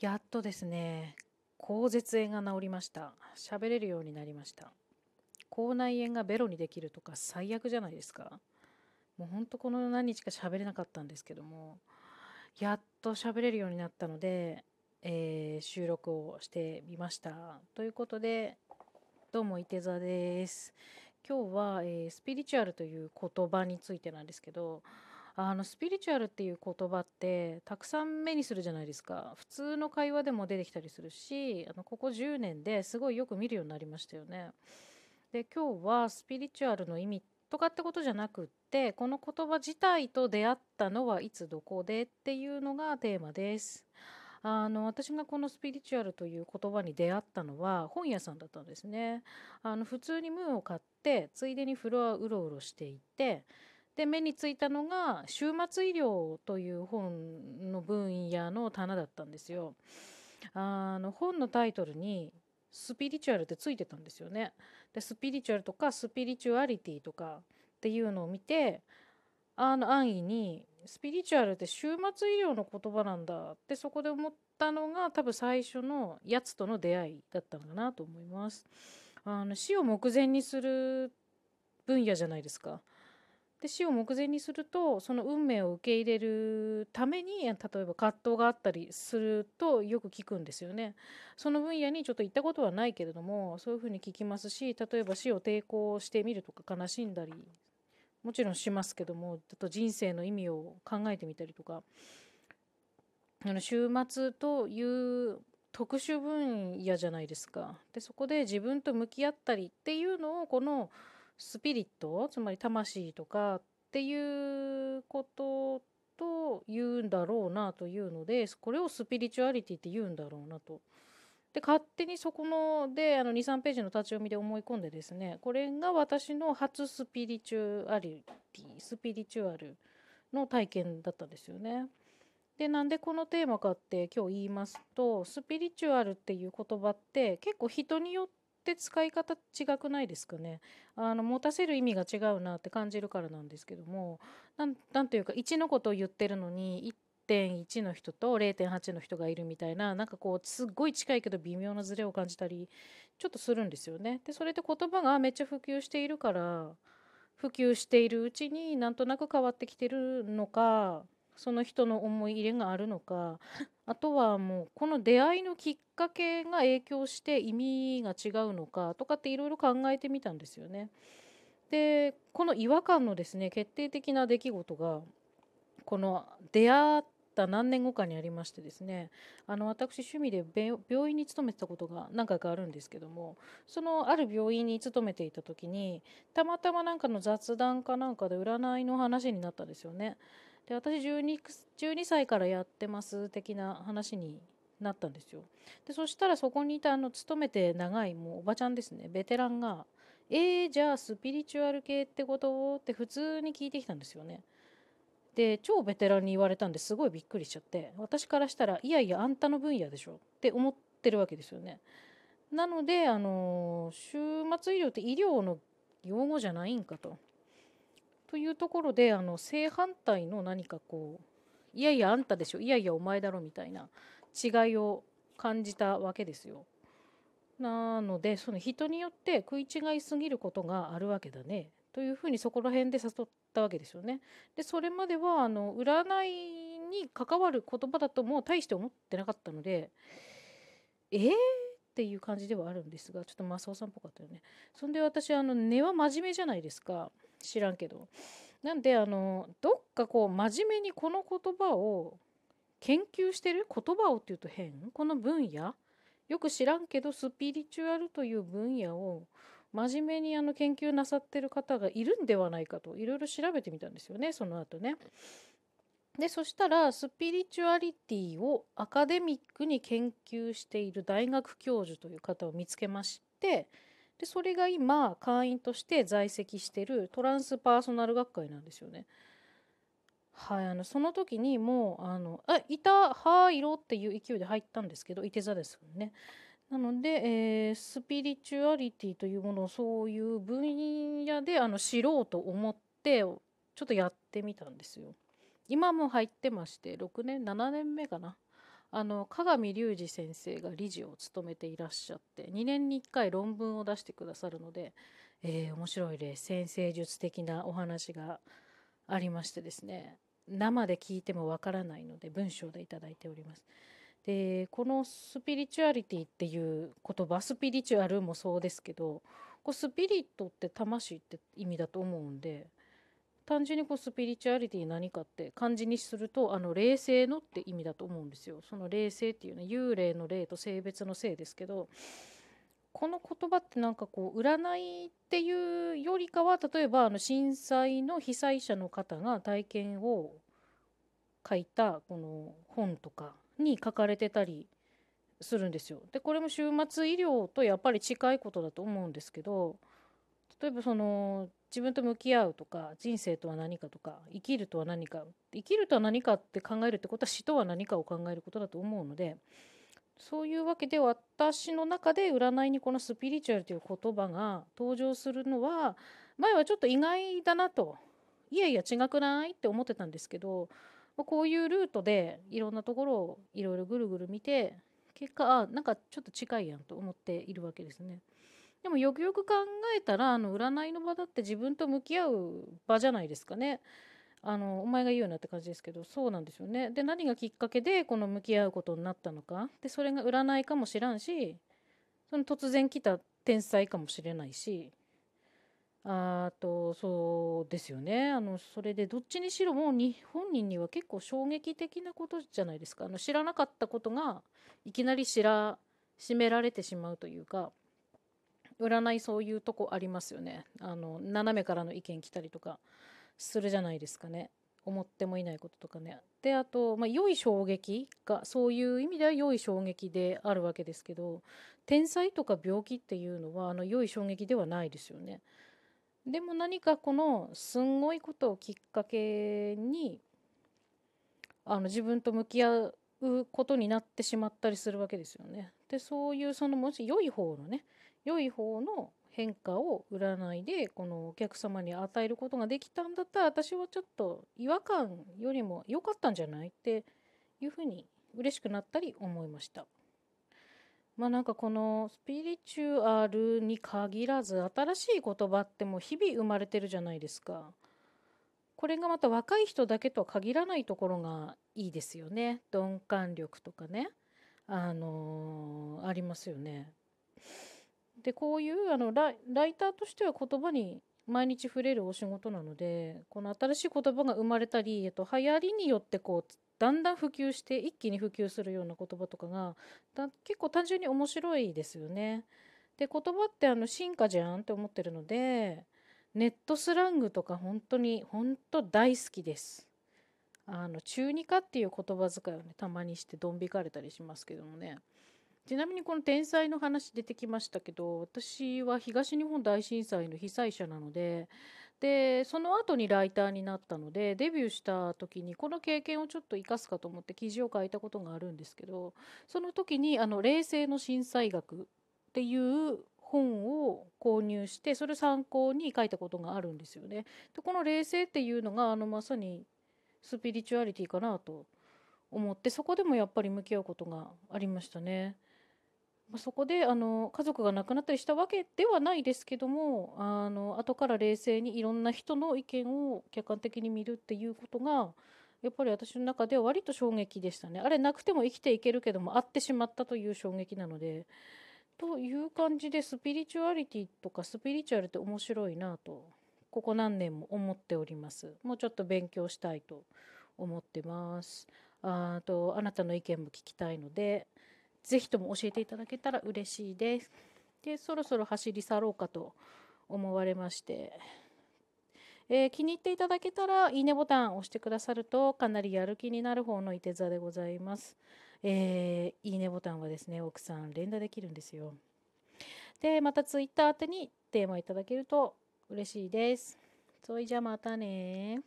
やっとですね、口舌炎が治りました。喋れるようになりました。口内炎がベロにできるとか最悪じゃないですか。もうほんとこの何日か喋れなかったんですけども、やっと喋れるようになったので、えー、収録をしてみました。ということで、どうも、いて座です。今日は、えー、スピリチュアルという言葉についてなんですけど、あのスピリチュアルっていう言葉ってたくさん目にするじゃないですか普通の会話でも出てきたりするしあのここ10年ですごいよく見るようになりましたよね。で今日はスピリチュアルの意味とかってことじゃなくってこの言葉自体と出会ったのはいつどこでっていうのがテーマです。あの私がこのスピリチュアルという言葉に出会ったのは本屋さんだったんですね。あの普通にムーンを買ってついでにフロアうろうろしていてで目についたのが終末医療という本の分野の棚だったんですよ。あの本のタイトルにスピリチュアルってついてたんですよね。でスピリチュアルとかスピリチュアリティとかっていうのを見てあの安易にスピリチュアルって終末医療の言葉なんだってそこで思ったのが多分最初のやつとの出会いだったのかなと思います。あの死を目前にする分野じゃないですか。で死を目前にするとその運命を受け入れるために例えば葛藤があったりするとよく聞くんですよね。その分野にちょっと行ったことはないけれどもそういうふうに聞きますし例えば死を抵抗してみるとか悲しんだりもちろんしますけどもちょっと人生の意味を考えてみたりとかあの週末という特殊分野じゃないですか。でそこで自分と向き合ったりっていうのをこのスピリット？つまり魂とかっていうことと言うんだろうなというのでこれをスピリチュアリティって言うんだろうなと。で勝手にそこのであの23ページの立ち読みで思い込んでですねこれが私の初スピリチュアリティスピリチュアルの体験だったんですよね。でなんでこのテーマかって今日言いますとスピリチュアルっていう言葉って結構人によってって使い方違くないですかね？あの持たせる意味が違うなって感じるからなんですけども何というか1のことを言ってるのに1.1の人と0.8の人がいるみたいななんかこうすっごい近いけど微妙なズレを感じたりちょっとするんですよね。でそれで言葉がめっちゃ普及しているから普及しているうちになんとなく変わってきてるのかその人の思い入れがあるのかあとはもうこの出会いのきっかけが影響して意味が違うのかとかっていろいろ考えてみたんですよね。でこの違和感のですね決定的な出来事がこの出会った何年後かにありましてですねあの私趣味で病院に勤めてたことが何回かあるんですけどもそのある病院に勤めていた時にたまたまなんかの雑談かなんかで占いの話になったんですよね。で私 12, 12歳からやってます的な話になったんですよ。でそしたらそこにいたあの勤めて長いもうおばちゃんですねベテランが「えー、じゃあスピリチュアル系ってこと?」って普通に聞いてきたんですよね。で超ベテランに言われたんですごいびっくりしちゃって私からしたら「いやいやあんたの分野でしょ」って思ってるわけですよね。なのであの終末医療って医療の用語じゃないんかと。というところであの正反対の何かこういやいやあんたでしょいやいやお前だろみたいな違いを感じたわけですよ。なのでその人によって食い違いすぎることがあるわけだねというふうにそこら辺で誘ったわけですよね。でそれまではあの占いに関わる言葉だともう大して思ってなかったのでえー、っていう感じではあるんですがちょっとマスオさんっぽかったよね。そんで私あの根は真面目じゃないですか。知らんけど。なんであのどっかこう真面目にこの言葉を研究してる言葉をっていうと変？この分野？よく知らんけどスピリチュアルという分野を真面目にあの研究なさってる方がいるんではないかといろいろ調べてみたんですよねその後ね。でそしたらスピリチュアリティをアカデミックに研究している大学教授という方を見つけましてでそれが今会員として在籍してるトランスパーソナル学会なんですよね。はい、あのその時にもう「あのあいたはいろ」っていう勢いで入ったんですけどいて座ですよね。なので、えー、スピリチュアリティというものをそういう分野であの知ろうと思ってちょっとやってみたんですよ。今も入ってまして6年7年目かな。あの鏡隆二先生が理事を務めていらっしゃって2年に1回論文を出してくださるので、えー、面白いです先生術的なお話がありましてですね生で聞いてもわからないので文章でいただいております。でこのスピリチュアリティっていう言葉スピリチュアルもそうですけどこうスピリットって魂って意味だと思うんで単純にこうスピリチュアリティ何かって漢字にするとあの霊性のって意味だと思うんですよ。その霊性っていうね幽霊の霊と性別の性ですけどこの言葉ってなんかこう占いっていうよりかは例えばあの震災の被災者の方が体験を書いたこの本とかに書かれてたりするんですよ。でこれも終末医療とやっぱり近いことだと思うんですけど例えばその自分と向き合うとか人生とは何かとか生きるとは何か生きるとは何かって考えるってことは死とは何かを考えることだと思うのでそういうわけで私の中で占いにこのスピリチュアルという言葉が登場するのは前はちょっと意外だなといやいや違くないって思ってたんですけどこういうルートでいろんなところをいろいろぐるぐる見て結果あなんかちょっと近いやんと思っているわけですね。でもよくよく考えたらあの占いの場だって自分と向き合う場じゃないですかね。あのお前が言うなって感じですけどそうなんですよね。で何がきっかけでこの向き合うことになったのか。でそれが占いかもしらんしその突然来た天才かもしれないし。あとそうですよね。あのそれでどっちにしろもう日本人には結構衝撃的なことじゃないですか。あの知らなかったことがいきなり知らしめられてしまうというか。占いそういうとこありますよねあの斜めからの意見来たりとかするじゃないですかね思ってもいないこととかねであと、まあ、良い衝撃がそういう意味では良い衝撃であるわけですけど天才とか病気っていうのはあの良い衝撃ではないですよね。でも何かこのすんごいことをきっかけにあの自分と向き合うことになってしまったりするわけですよね。でそういうそのもし良い方のね良い方の変化を占いでこのお客様に与えることができたんだったら私はちょっと違和感よりも良かったんじゃないっていうふうに嬉しくなったり思いました。まあなんかこのスピリチュアルに限らず新しい言葉ってもう日々生まれてるじゃないですか。これがまた若い人だけとは限らないところがいいですよね。鈍感力とかね。あのー、ありますよね。でこういうあのライターとしては言葉に毎日触れるお仕事なのでこの新しい言葉が生まれたり、えっと、流行りによってこうだんだん普及して一気に普及するような言葉とかが結構単純に面白いですよね。で言葉ってあの進化じゃんって思ってるのでネットスラングとか本当に本当大好きです。あの中二化っていう言葉遣いをねたまにしてドン引かれたりしますけどもねちなみにこの天才の話出てきましたけど私は東日本大震災の被災者なのででその後にライターになったのでデビューした時にこの経験をちょっと生かすかと思って記事を書いたことがあるんですけどその時にあの「冷静の震災学」っていう本を購入してそれを参考に書いたことがあるんですよね。でこの冷静っていうのがあのまさにスピリチュアリティかなと思ってそこでもやっぱり向き合うことがありましたね。まそこであの家族が亡くなったりしたわけではないですけどもあの後から冷静にいろんな人の意見を客観的に見るっていうことがやっぱり私の中では割と衝撃でしたね。あれなくても生きていけるけども会ってしまったという衝撃なので。という感じでスピリチュアリティとかスピリチュアルって面白いなとここ何年も思っております。もうちょっと勉強したいと思ってます。あとあなたの意見も聞きたいのでぜひとも教えていただけたら嬉しいです。で、そろそろ走り去ろうかと思われまして、えー、気に入っていただけたら、いいねボタンを押してくださると、かなりやる気になる方のいて座でございます。えー、いいねボタンはですね、奥さん連打できるんですよ。で、また Twitter 宛てにテーマいただけると嬉しいです。それじゃまたね